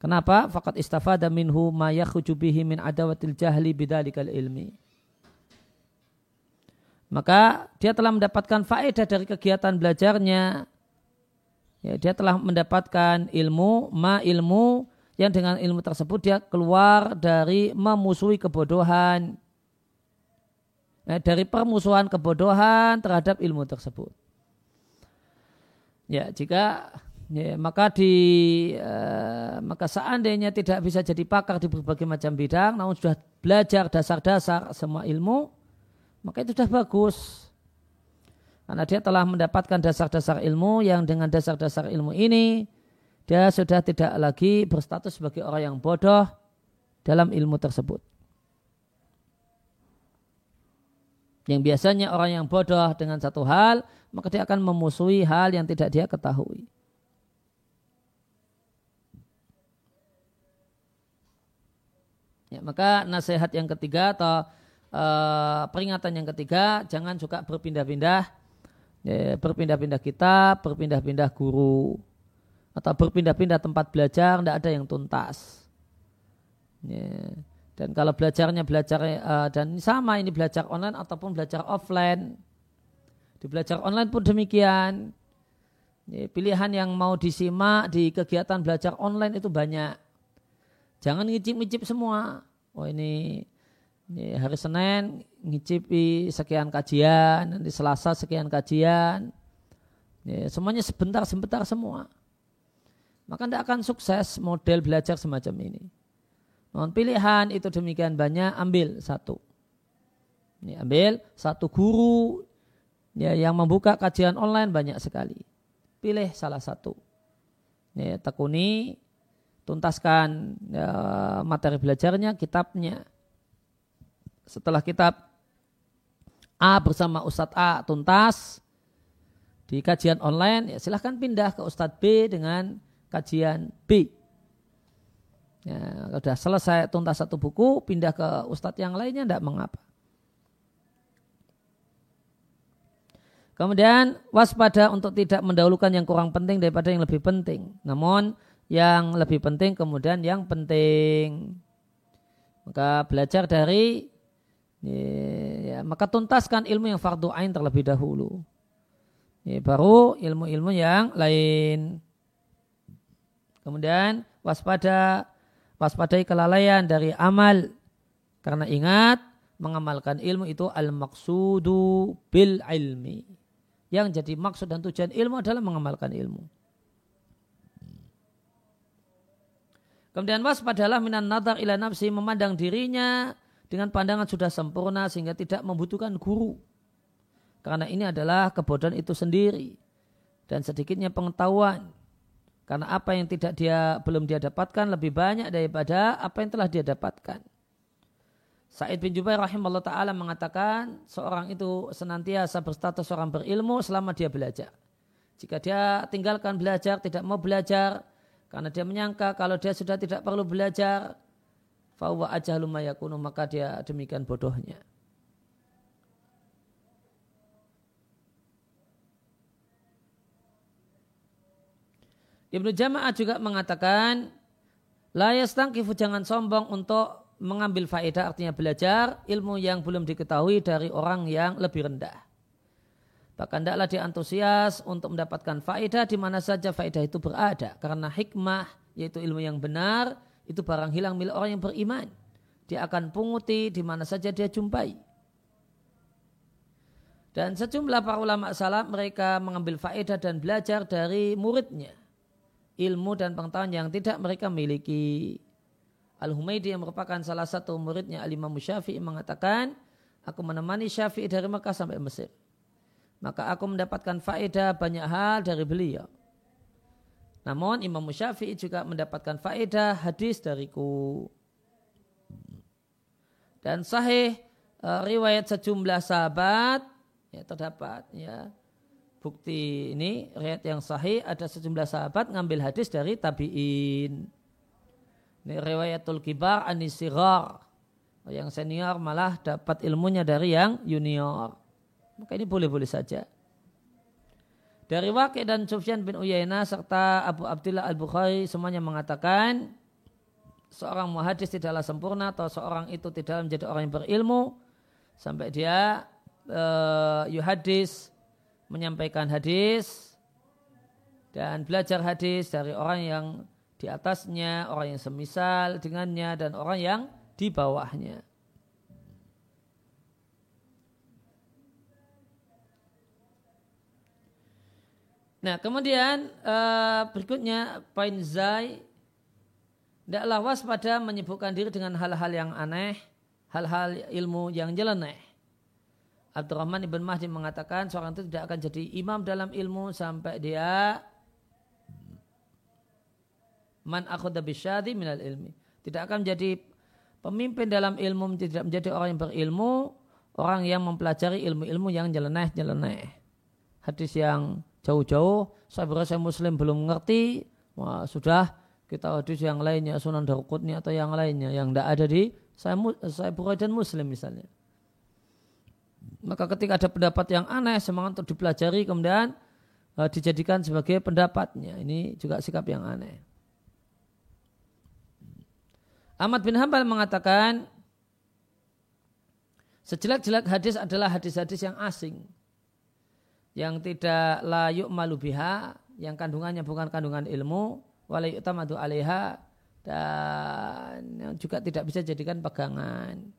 Kenapa? Fakat istafada minhu ma yakhruju bihi min adawatil jahli bidalikal ilmi. Maka dia telah mendapatkan faedah dari kegiatan belajarnya ya, dia telah mendapatkan ilmu, ma ilmu yang dengan ilmu tersebut dia keluar dari memusuhi kebodohan. Ya, dari permusuhan kebodohan terhadap ilmu tersebut. Ya, jika ya, maka di uh, maka seandainya tidak bisa jadi pakar di berbagai macam bidang, namun sudah belajar dasar-dasar semua ilmu, maka itu sudah bagus. Karena dia telah mendapatkan dasar-dasar ilmu yang dengan dasar-dasar ilmu ini dia sudah tidak lagi berstatus sebagai orang yang bodoh dalam ilmu tersebut. Yang biasanya orang yang bodoh dengan satu hal, maka dia akan memusuhi hal yang tidak dia ketahui. Ya, maka nasihat yang ketiga atau uh, peringatan yang ketiga, jangan juga berpindah-pindah ya, berpindah-pindah kitab, berpindah-pindah guru, atau berpindah-pindah tempat belajar, tidak ada yang tuntas. Ya. Dan kalau belajarnya belajar uh, dan sama ini belajar online ataupun belajar offline, di belajar online pun demikian. Pilihan yang mau disimak di kegiatan belajar online itu banyak. Jangan ngicip-ngicip semua. Oh ini Ya, hari Senin ngicipi sekian kajian, nanti Selasa sekian kajian. Ya, semuanya sebentar-sebentar semua. Maka tidak akan sukses model belajar semacam ini. Non pilihan itu demikian banyak, ambil satu. Ya, ambil satu guru ya, yang membuka kajian online banyak sekali. Pilih salah satu. Ya, tekuni, tuntaskan ya, materi belajarnya, kitabnya setelah kitab A bersama Ustadz A tuntas di kajian online, ya silahkan pindah ke Ustadz B dengan kajian B. Ya, sudah selesai tuntas satu buku, pindah ke Ustadz yang lainnya tidak mengapa. Kemudian waspada untuk tidak mendahulukan yang kurang penting daripada yang lebih penting. Namun yang lebih penting kemudian yang penting. Maka belajar dari ya, maka tuntaskan ilmu yang fardu ain terlebih dahulu. Ya, baru ilmu-ilmu yang lain. Kemudian waspada waspadai kelalaian dari amal karena ingat mengamalkan ilmu itu al-maqsudu bil ilmi. Yang jadi maksud dan tujuan ilmu adalah mengamalkan ilmu. Kemudian waspadalah minan nadar ila nafsi memandang dirinya dengan pandangan sudah sempurna sehingga tidak membutuhkan guru. Karena ini adalah kebodohan itu sendiri dan sedikitnya pengetahuan. Karena apa yang tidak dia belum dia dapatkan lebih banyak daripada apa yang telah dia dapatkan. Said bin Jubair rahimahullah ta'ala mengatakan seorang itu senantiasa berstatus seorang berilmu selama dia belajar. Jika dia tinggalkan belajar, tidak mau belajar, karena dia menyangka kalau dia sudah tidak perlu belajar, ajahlu mayakunu, maka dia demikian bodohnya. Ibnu Jama'ah juga mengatakan, La yastangkifu jangan sombong untuk mengambil faedah artinya belajar ilmu yang belum diketahui dari orang yang lebih rendah. Bahkan tidaklah dia antusias untuk mendapatkan faedah di mana saja faedah itu berada. Karena hikmah yaitu ilmu yang benar itu barang hilang milik orang yang beriman. Dia akan punguti di mana saja dia jumpai. Dan sejumlah para ulama salaf mereka mengambil faedah dan belajar dari muridnya. Ilmu dan pengetahuan yang tidak mereka miliki. Al-Humaydi yang merupakan salah satu muridnya Al-Imam Syafi'i mengatakan, aku menemani Syafi'i dari Mekah sampai Mesir. Maka aku mendapatkan faedah banyak hal dari beliau. Namun Imam Syafi'i juga mendapatkan faedah hadis dariku. Dan sahih uh, riwayat sejumlah sahabat ya terdapat ya bukti ini riwayat yang sahih ada sejumlah sahabat ngambil hadis dari tabi'in. Ini riwayatul kibar anisirar. Yang senior malah dapat ilmunya dari yang junior. Maka ini boleh-boleh saja. Dari Wakil dan Sufyan bin Uyainah serta Abu Abdullah Al-Bukhari semuanya mengatakan seorang muhadis tidaklah sempurna atau seorang itu tidak menjadi orang yang berilmu sampai dia uh, yuhadis menyampaikan hadis dan belajar hadis dari orang yang di atasnya, orang yang semisal dengannya, dan orang yang di bawahnya. Nah kemudian uh, berikutnya poin Zai Tidaklah waspada menyebutkan diri dengan hal-hal yang aneh, hal-hal ilmu yang jeleneh. Abdurrahman ibn Mahdi mengatakan seorang itu tidak akan jadi imam dalam ilmu sampai dia man minal ilmi. Tidak akan menjadi pemimpin dalam ilmu, tidak menjadi orang yang berilmu, orang yang mempelajari ilmu-ilmu yang jeleneh-jeleneh. Hadis yang jauh-jauh, saya berasa muslim belum mengerti, wah, sudah kita hadis yang lainnya, sunan darukutni atau yang lainnya, yang tidak ada di saya, saya dan muslim misalnya. Maka ketika ada pendapat yang aneh, semangat untuk dipelajari, kemudian uh, dijadikan sebagai pendapatnya. Ini juga sikap yang aneh. Ahmad bin Hambal mengatakan sejelek-jelek hadis adalah hadis-hadis yang asing yang tidak layuk malu biha yang kandungannya bukan kandungan ilmu walayuk tamadu alaiha dan yang juga tidak bisa jadikan pegangan.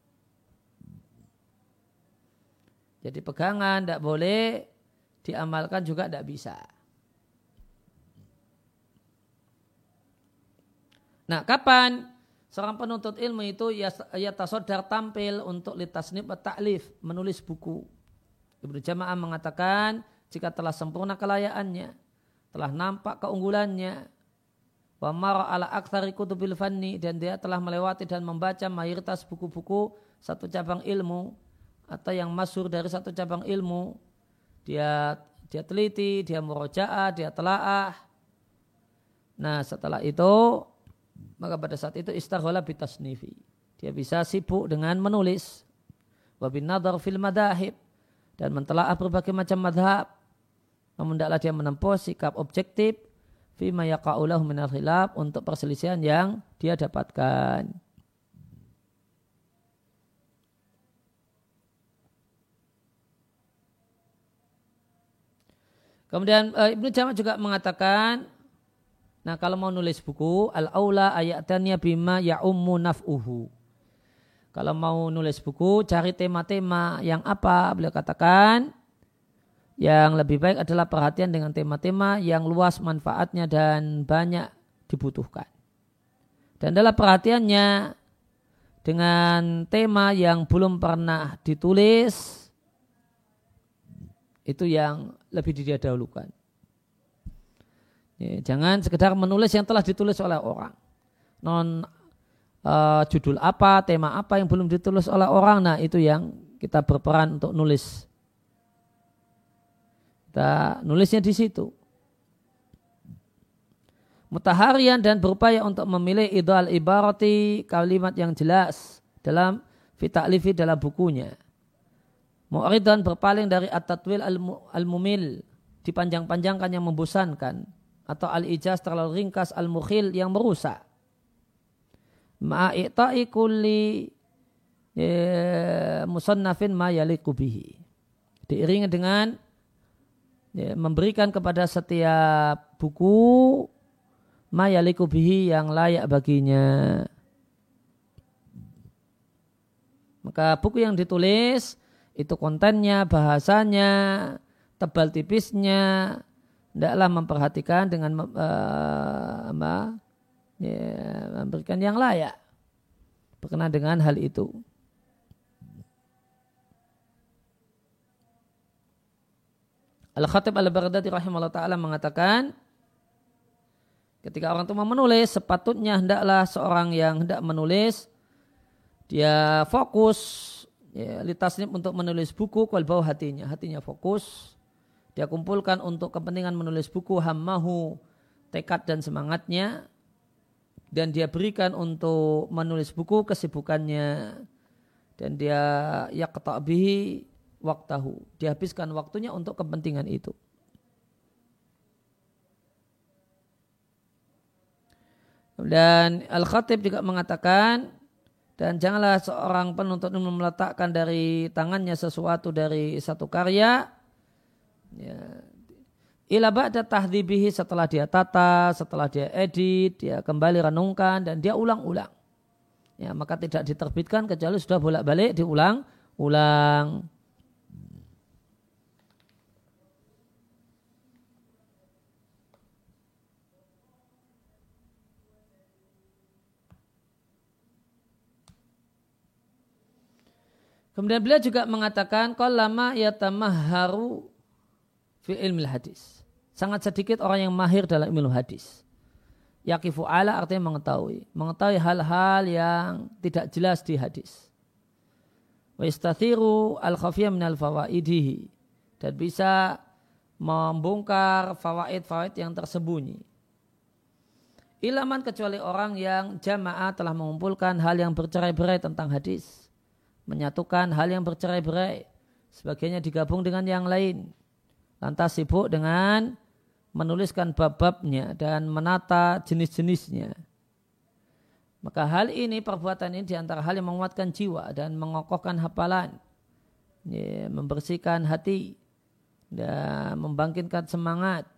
Jadi pegangan tidak boleh diamalkan juga tidak bisa. Nah, kapan Seorang penuntut ilmu itu ya tasodar tampil untuk litasnib taklif menulis buku. Ibnu Jamaah mengatakan jika telah sempurna kelayaannya, telah nampak keunggulannya, wa mara ala aktsari kutubil fanni dan dia telah melewati dan membaca mayoritas buku-buku satu cabang ilmu atau yang masuk dari satu cabang ilmu, dia dia teliti, dia murojaah, dia telaah. Nah setelah itu maka pada saat itu istaghala bitasnifi. Dia bisa sibuk dengan menulis. Wabin nadar fil madahib. Dan mentelaah berbagai macam madhab. Namun tidaklah dia menempuh sikap objektif. Fima yaka'ulahu minal khilaf. Untuk perselisihan yang dia dapatkan. Kemudian uh, Ibnu Jamak juga mengatakan Nah kalau mau nulis buku, al-aula ayatnya bima ya'ummu naf'uhu. Kalau mau nulis buku, cari tema-tema yang apa? Beliau katakan, yang lebih baik adalah perhatian dengan tema-tema yang luas manfaatnya dan banyak dibutuhkan. Dan dalam perhatiannya dengan tema yang belum pernah ditulis, itu yang lebih didahulukan. Ya, jangan sekedar menulis yang telah ditulis oleh orang. Non uh, judul apa, tema apa yang belum ditulis oleh orang, nah itu yang kita berperan untuk nulis. Kita nulisnya di situ. Mutaharian dan berupaya untuk memilih idal ibarati kalimat yang jelas dalam fitaklifi dalam bukunya. Mu'ridan berpaling dari at-tatwil al-mumil dipanjang-panjangkan yang membosankan atau al-ijaz terlalu ringkas al-mukhil yang merusak ma'i'ta'i kulli ya, musannafin ma yaliku bihi. Diiringi dengan ya, memberikan kepada setiap buku ma yaliku bihi yang layak baginya. Maka buku yang ditulis itu kontennya, bahasanya, tebal tipisnya, tidaklah memperhatikan dengan uh, ya, memberikan yang layak. Berkenaan dengan hal itu. Al-Khatib Al-Baghdadi rahimahullah ta'ala mengatakan ketika orang itu mau menulis sepatutnya hendaklah seorang yang hendak menulis dia fokus ya, litasnya untuk menulis buku kual bawah hatinya hatinya fokus dia kumpulkan untuk kepentingan menulis buku hammahu tekad dan semangatnya dan dia berikan untuk menulis buku kesibukannya dan dia yaqta'bihi waktahu. Dia habiskan waktunya untuk kepentingan itu. Dan Al-Khatib juga mengatakan dan janganlah seorang penuntut ilmu meletakkan dari tangannya sesuatu dari satu karya ya, Ila ba'da tahdibihi setelah dia tata, setelah dia edit, dia kembali renungkan dan dia ulang-ulang. Ya, maka tidak diterbitkan kecuali sudah bolak-balik diulang-ulang. Kemudian beliau juga mengatakan lama yatamahharu fi ilmi hadis. Sangat sedikit orang yang mahir dalam ilmu hadis. Yakifu ala artinya mengetahui. Mengetahui hal-hal yang tidak jelas di hadis. Wa istathiru al fawaidihi. Dan bisa membongkar fawaid-fawaid yang tersembunyi. Ilaman kecuali orang yang jamaah telah mengumpulkan hal yang bercerai-berai tentang hadis. Menyatukan hal yang bercerai-berai. Sebagainya digabung dengan yang lain. Lantas sibuk dengan menuliskan bab-babnya dan menata jenis-jenisnya. Maka hal ini, perbuatan ini di antara hal yang menguatkan jiwa dan mengokohkan hafalan, ya, membersihkan hati, dan membangkitkan semangat.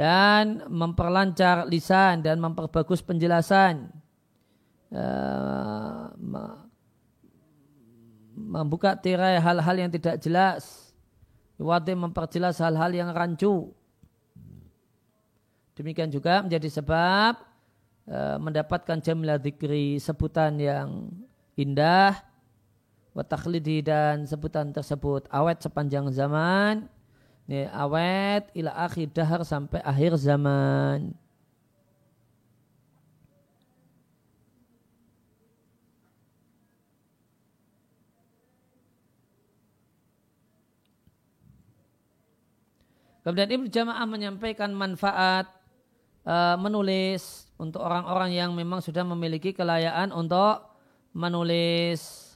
Dan memperlancar lisan dan memperbagus penjelasan. Uh, membuka tirai hal-hal yang tidak jelas. Wadi memperjelas hal-hal yang rancu. Demikian juga menjadi sebab e, mendapatkan jamilah dikri sebutan yang indah, watakhlidi dan sebutan tersebut awet sepanjang zaman, ini awet ila akhir dahar sampai akhir zaman. Kemudian Ibnu Jamaah menyampaikan manfaat uh, menulis untuk orang-orang yang memang sudah memiliki kelayaan untuk menulis.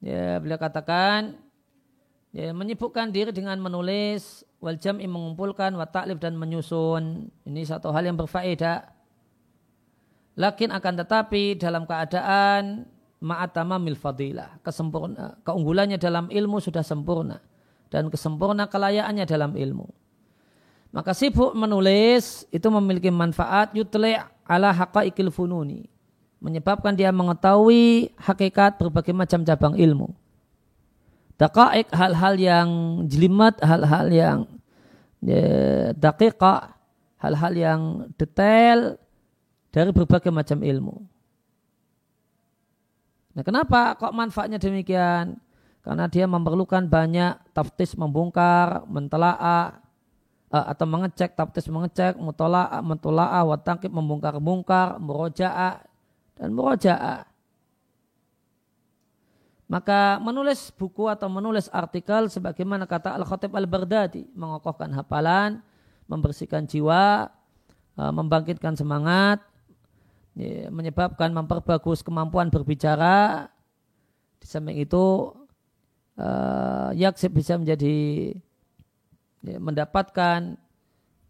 Ya, beliau katakan ya, menyibukkan diri dengan menulis wal jam'i mengumpulkan wa ta'lif dan menyusun. Ini satu hal yang berfaedah. Lakin akan tetapi dalam keadaan ma'atama mil fadilah. Kesempurna, keunggulannya dalam ilmu sudah sempurna dan kesempurna kelayaannya dalam ilmu. Maka sibuk menulis itu memiliki manfaat yutli' ala haqaiqil fununi. Menyebabkan dia mengetahui hakikat berbagai macam cabang ilmu. Daqaik hal-hal yang jelimet, hal-hal yang ya, daqiqah, hal-hal yang detail dari berbagai macam ilmu. Nah kenapa kok manfaatnya demikian? Karena dia memerlukan banyak taftis membongkar, mentelaah, uh, atau mengecek, taftis mengecek, mutola'a, mutola'a, watangkib membongkar-bongkar, muroja'a, dan muroja'a. Maka menulis buku atau menulis artikel sebagaimana kata Al-Khatib Al-Bardadi, mengokohkan hafalan, membersihkan jiwa, uh, membangkitkan semangat, ya, menyebabkan memperbagus kemampuan berbicara. Di samping itu, uh, yaksib bisa menjadi ya, mendapatkan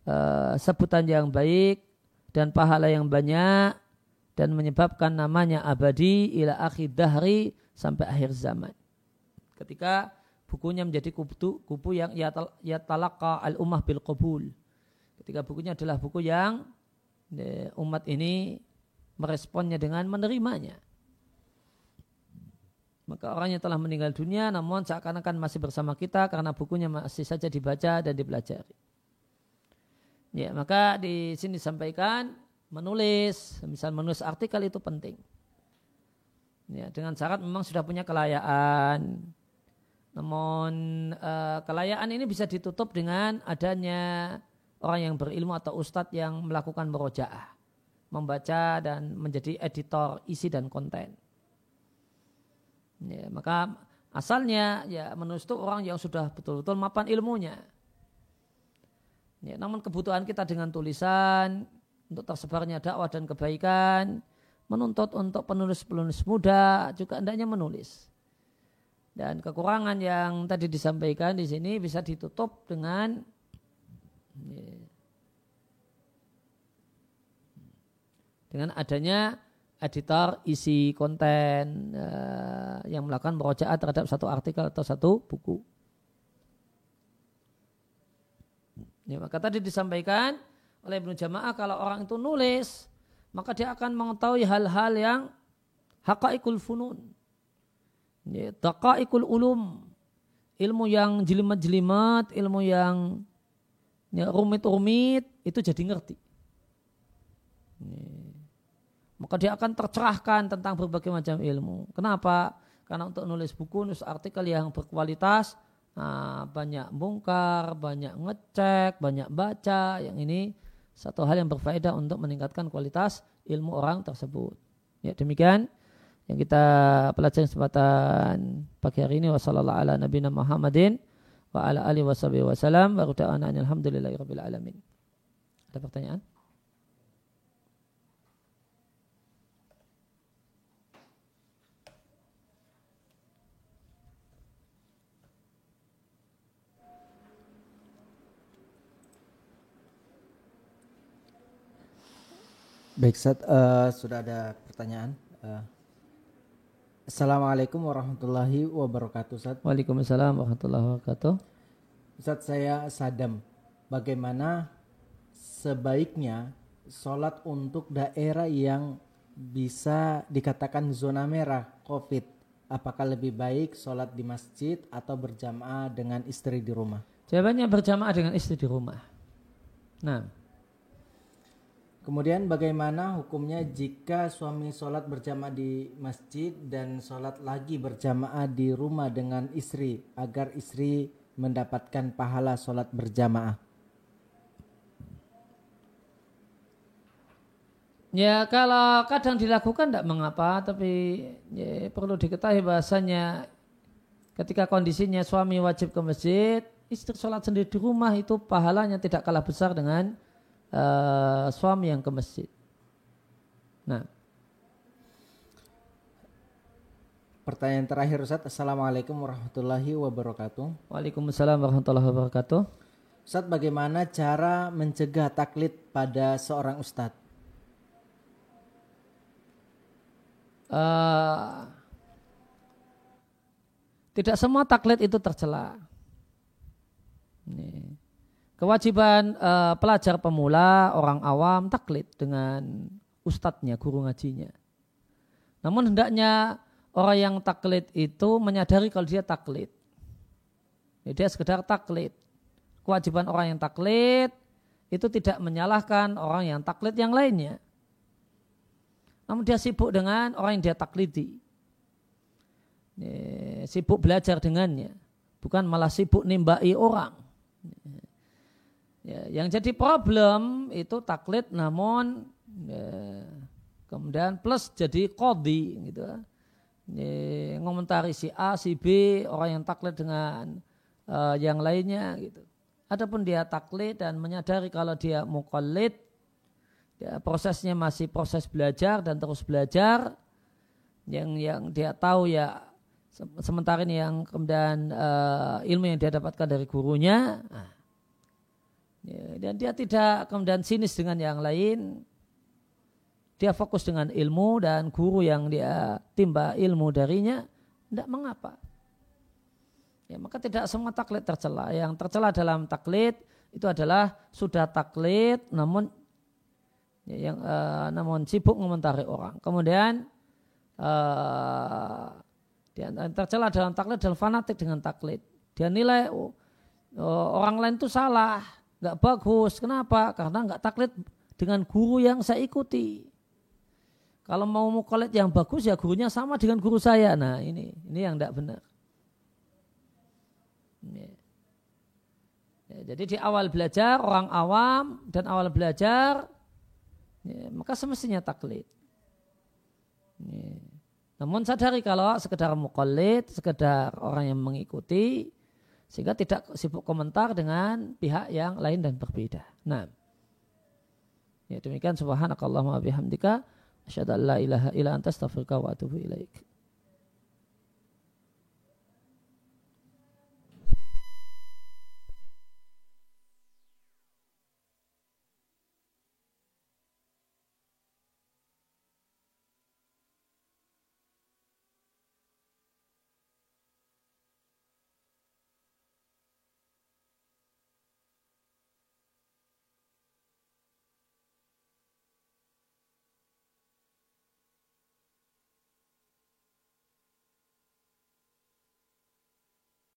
uh, sebutan yang baik dan pahala yang banyak dan menyebabkan namanya abadi ila akhir dahri sampai akhir zaman. Ketika bukunya menjadi kubu, kubu yang yatalaka al ummah bil qabul. Ketika bukunya adalah buku yang ya, umat ini meresponnya dengan menerimanya. Maka orang yang telah meninggal dunia namun seakan-akan masih bersama kita karena bukunya masih saja dibaca dan dipelajari. Ya, maka di sini disampaikan menulis, misal menulis artikel itu penting. Ya, dengan syarat memang sudah punya kelayaan. Namun uh, kelayaan ini bisa ditutup dengan adanya orang yang berilmu atau ustadz yang melakukan merojaah, membaca dan menjadi editor isi dan konten. Ya, maka asalnya ya menulis itu orang yang sudah betul-betul mapan ilmunya. Ya, namun kebutuhan kita dengan tulisan untuk tersebarnya dakwah dan kebaikan menuntut untuk penulis-penulis muda juga hendaknya menulis. Dan kekurangan yang tadi disampaikan di sini bisa ditutup dengan dengan adanya editor isi konten uh, yang melakukan merojaat terhadap satu artikel atau satu buku. Ya, maka tadi disampaikan oleh Ibnu Jamaah kalau orang itu nulis maka dia akan mengetahui hal-hal yang haqaiqul funun. Ya, taqaiqul ulum. Ilmu yang jelimet-jelimet, ilmu yang ya, rumit-rumit itu jadi ngerti. Ya maka dia akan tercerahkan tentang berbagai macam ilmu. Kenapa? Karena untuk nulis buku, nulis artikel yang berkualitas, nah, banyak bongkar, banyak ngecek, banyak baca, yang ini satu hal yang berfaedah untuk meningkatkan kualitas ilmu orang tersebut. Ya demikian yang kita pelajari kesempatan pagi hari ini wasallallahu ala Muhammadin wa ala alihi wasallam wa alhamdulillahi rabbil alamin. Ada pertanyaan? Baik, Sat, uh, sudah ada pertanyaan. Uh, Assalamualaikum warahmatullahi wabarakatuh, Sat. Waalaikumsalam warahmatullahi wabarakatuh. Ustaz saya Sadam, bagaimana sebaiknya sholat untuk daerah yang bisa dikatakan zona merah COVID? Apakah lebih baik sholat di masjid atau berjamaah dengan istri di rumah? Jawabannya berjamaah dengan istri di rumah. Nah, Kemudian bagaimana hukumnya jika suami sholat berjamaah di masjid dan sholat lagi berjamaah di rumah dengan istri agar istri mendapatkan pahala sholat berjamaah? Ya kalau kadang dilakukan tidak mengapa tapi ya, perlu diketahui bahasanya ketika kondisinya suami wajib ke masjid istri sholat sendiri di rumah itu pahalanya tidak kalah besar dengan uh, suami yang ke masjid. Nah. Pertanyaan terakhir Ustaz. Assalamualaikum warahmatullahi wabarakatuh. Waalaikumsalam warahmatullahi wabarakatuh. Ustaz, bagaimana cara mencegah taklid pada seorang ustadz? Uh, tidak semua taklid itu tercela. Nih. Kewajiban uh, pelajar pemula, orang awam taklid dengan ustadznya, guru ngajinya. Namun hendaknya orang yang taklid itu menyadari kalau dia taklid. Jadi dia sekedar taklid. Kewajiban orang yang taklid itu tidak menyalahkan orang yang taklid yang lainnya. Namun dia sibuk dengan orang yang dia taklidi. Sibuk belajar dengannya. Bukan malah sibuk nimbai orang. Ya, yang jadi problem itu taklid namun ya, kemudian plus jadi kodi gitu. Ya, ngomentari si A, si B, orang yang taklid dengan uh, yang lainnya gitu. Adapun dia taklid dan menyadari kalau dia mukallid, ya, prosesnya masih proses belajar dan terus belajar. Yang yang dia tahu ya sementara ini yang kemudian uh, ilmu yang dia dapatkan dari gurunya. Nah, Ya, dan dia tidak kemudian sinis dengan yang lain. Dia fokus dengan ilmu dan guru yang dia timba ilmu darinya, tidak mengapa. Ya, maka tidak semua taklid tercela. Yang tercela dalam taklid itu adalah sudah taklid namun ya, yang uh, namun sibuk mengomentari orang. Kemudian uh, tercela dalam taklid adalah fanatik dengan taklid. Dia nilai oh, orang lain itu salah nggak bagus. Kenapa? Karena nggak taklid dengan guru yang saya ikuti. Kalau mau mukolet yang bagus ya gurunya sama dengan guru saya. Nah ini ini yang tidak benar. Ya. Ya, jadi di awal belajar orang awam dan awal belajar ya, maka semestinya taklid. Ya. Namun sadari kalau sekedar mukolit, sekedar orang yang mengikuti, sehingga tidak sibuk komentar dengan pihak yang lain dan berbeda. Nah, ya demikian subhanakallahumma bihamdika asyhadu an la ilaha illa anta astaghfiruka wa atubu ilaik.